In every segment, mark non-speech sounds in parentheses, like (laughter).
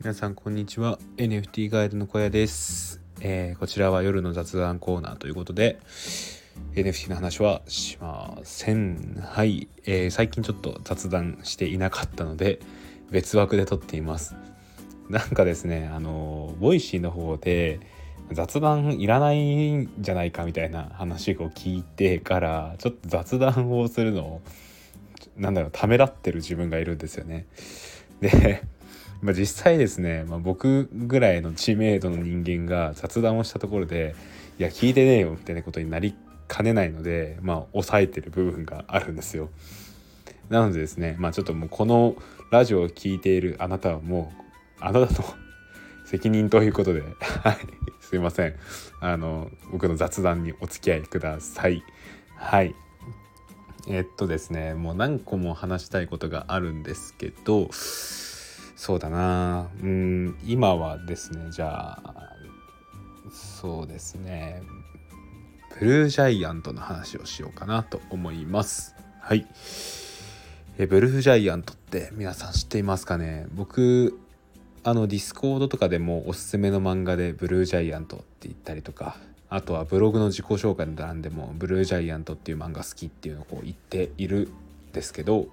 皆さんこんにちは。NFT ガイドの小屋です、えー、こちらは夜の雑談コーナーということで NFT の話はしません。はい、えー、最近ちょっと雑談していなかったので別枠で撮っています。なんかですねあのボイシーの方で雑談いらないんじゃないかみたいな話を聞いてからちょっと雑談をするのをなんだろうためらってる自分がいるんですよね。でまあ、実際ですね、まあ、僕ぐらいの知名度の人間が雑談をしたところでいや聞いてねえよみたいなことになりかねないのでまあ抑えてる部分があるんですよ。なのでですねまあちょっともうこのラジオを聴いているあなたはもうあなたの (laughs) 責任ということで (laughs) はいすいませんあの僕の雑談にお付き合いください。はいえっとですねもう何個も話したいことがあるんですけどそうだな。うん今はですねじゃあそうですね。ブルージャイアントの話をしようかなと思います。はい。えブルージャイアントって皆さん知っていますかね？僕あのディスコードとかでもおすすめの漫画でブルージャイアントって言ったりとかあとはブログの自己紹介の欄でもブルージャイアントっていう漫画好きっていうのをこう言っているんですけど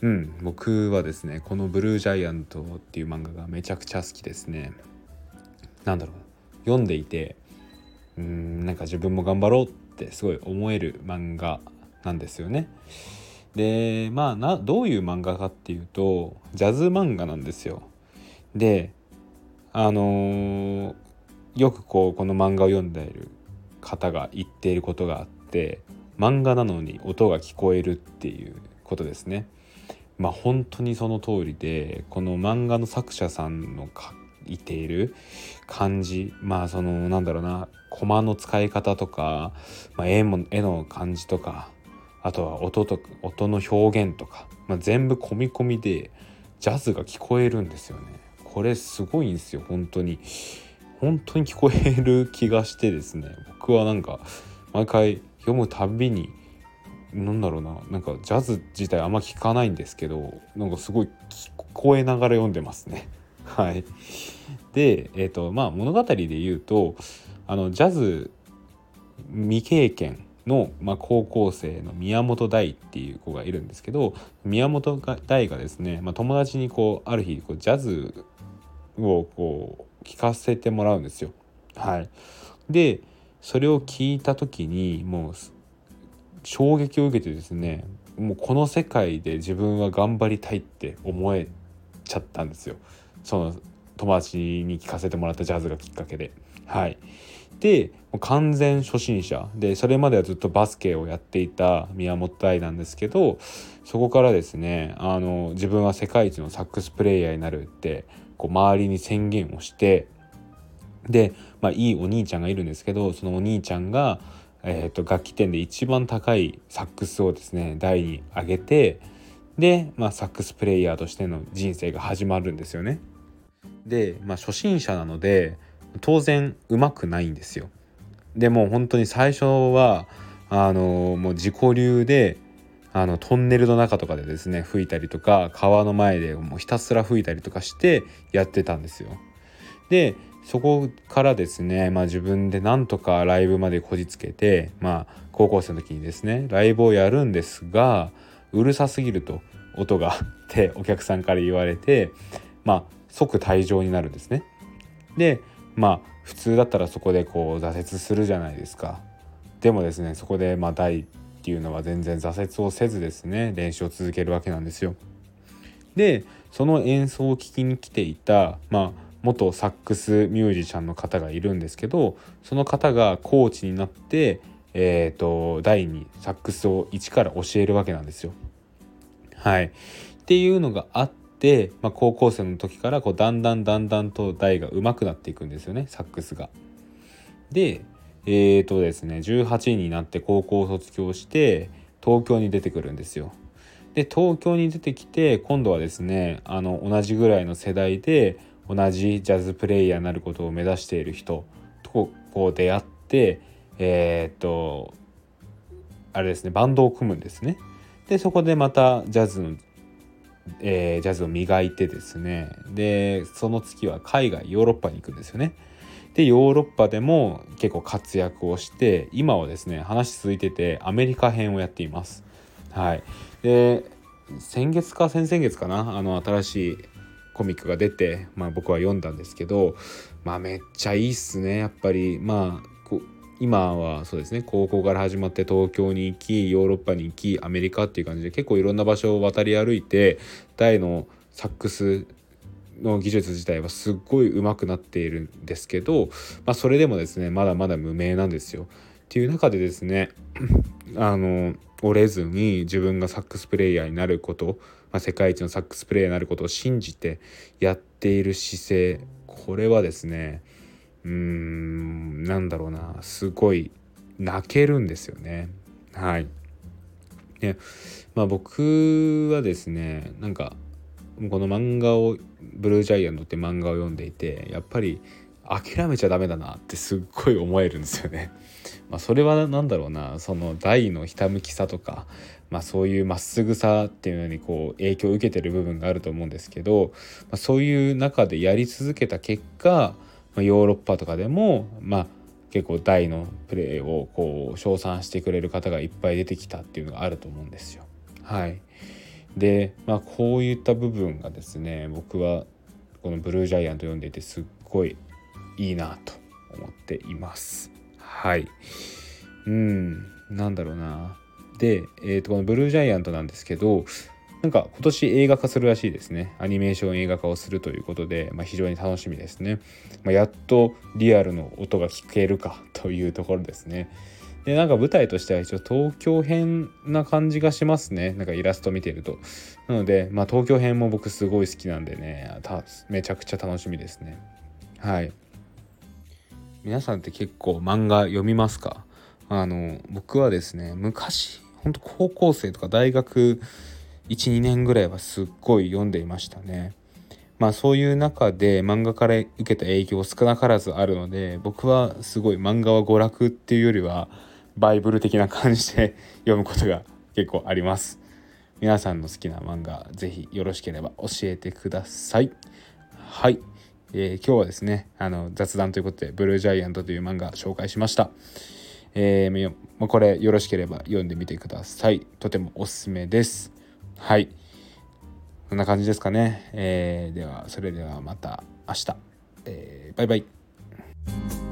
うん僕はですねこの「ブルージャイアント」っていう漫画がめちゃくちゃ好きですね。なんだろう読んでいてうんなんか自分も頑張ろうってすごい思える漫画なんですよね。でまあなどういう漫画かっていうとジャズ漫画なんですよ。であのー、よくこうこの漫画を読んでいる方が言っていることがあって漫画なのに音が聞こえるっていうことですね。まあ本当にその通りでこの漫画の作者さんの書いている感じまあそのなんだろうなコマの使い方とか、まあ、絵も絵の感じとかあとは音と音の表現とか、まあ、全部込み込みでジャズが聞こえるんですよね。これすごいんですよ本当に。本当に聞こえる気がしてですね僕はなんか毎回読むたびになんだろうななんかジャズ自体あんま聞かないんですけどなんかすごい聞こえながら読んでますね。(laughs) はい、で、えーとまあ、物語で言うとあのジャズ未経験の、まあ、高校生の宮本大っていう子がいるんですけど宮本大がですね、まあ、友達にこうある日こうジャズをこう聞かせてもらうんですよ。はい、でそれを聞いた時にもう衝撃を受けてですねもうこの世界で自分は頑張りたいって思えちゃったんですよ。その友達に聞かせてもらったジャズがきっかけで。はい。で完全初心者。でそれまではずっとバスケをやっていた宮本大なんですけどそこからですねあの自分は世界一のサックスプレーヤーになるってこう周りに宣言をしてで、まあ、いいお兄ちゃんがいるんですけどそのお兄ちゃんがえーと、楽器店で一番高いサックスをですね台に上げてで、まあ、サックスプレイヤーとしての人生が始まるんですよね。で、まあ、初心者なので当然うまくないんですよ。でも本当に最初はあのもう自己流であのトンネルの中とかでですね吹いたりとか川の前でもうひたすら吹いたりとかしてやってたんですよ。でそこからですね、まあ、自分でなんとかライブまでこじつけて、まあ、高校生の時にですねライブをやるんですがうるさすぎると音がってお客さんから言われて、まあ、即退場になるんですね。でまあ普通だったらそこでこう挫折するじゃないですか。でもですねそこでまあ大っていうのは全然挫折をせずですね練習を続けるわけなんですよ。でその演奏を聴きに来ていたまあ元サックスミュージシャンの方がいるんですけどその方がコーチになってえーと、第2サックスを一から教えるわけなんですよ。はい、っていうのがあって、まあ、高校生の時からこうだんだんだんだんと台が上手くなっていくんですよねサックスが。でえーとですね18になって高校を卒業して東京に出てくるんですよ。で東京に出てきて今度はですねあの同じぐらいの世代で同じジャズプレイヤーになることを目指している人とこう出会ってえー、っとあれですねバンドを組むんですね。でそこでまたジャズのえー、ジャズを磨いてですねでその次は海外ヨーロッパに行くんですよね。でヨーロッパでも結構活躍をして今はですね話続いててアメリカ編をやっています。はい、で先月か先々月かなあの新しいコミックが出て、まあ、僕は読んだんですけど、まあ、めっちゃいいっすねやっぱりまあ今はそうですね高校から始まって東京に行きヨーロッパに行きアメリカっていう感じで結構いろんな場所を渡り歩いて大のサックスの技術自体はすっごい上手くなっているんですけど、まあ、それでもですねまだまだ無名なんですよ。っていう中でですね (clears throat) あの折れずに自分がサックスプレイヤーになること、まあ、世界一のサックスプレイヤーになることを信じてやっている姿勢。これはですねうーんなんだろうな。すごい泣けるんですよね。はい。でまあ僕はですねなんかこの漫画を「ブルージャイアント」って漫画を読んでいてやっぱり諦めちゃダメだなってすっごい思えるんですよね。(laughs) まあ、それは何だろうなその大のひたむきさとか、まあ、そういうまっすぐさっていうのにこう影響を受けてる部分があると思うんですけど、まあ、そういう中でやり続けた結果ま、ヨーロッパとかでも、まあ、結構大のプレーをこう称賛してくれる方がいっぱい出てきたっていうのがあると思うんですよ。はい、で、まあ、こういった部分がですね僕はこの「ブルージャイアント」読んでいてすっごいいいなと思っています。はいうんなんだろうなで、えー、とこの「ブルージャイアント」なんですけどなんか今年映画化するらしいですね。アニメーション映画化をするということで、まあ、非常に楽しみですね。まあ、やっとリアルの音が聞けるかというところですね。で、なんか舞台としては一応東京編な感じがしますね。なんかイラスト見てると。なので、まあ、東京編も僕すごい好きなんでね、めちゃくちゃ楽しみですね。はい。皆さんって結構漫画読みますか？あの、僕はですね、昔、本当高校生とか大学12年ぐらいはすっごい読んでいましたね。まあそういう中で漫画から受けた影響少なからずあるので僕はすごい漫画は娯楽っていうよりはバイブル的な感じで (laughs) 読むことが結構あります。皆さんの好きな漫画ぜひよろしければ教えてください。はい、えー、今日はですねあの雑談ということで「ブルージャイアント」という漫画紹介しました。えー、これよろしければ読んでみてください。とてもおすすめです。はい。こんな感じですかね。えー、では、それではまた明日。えー、バイバイ。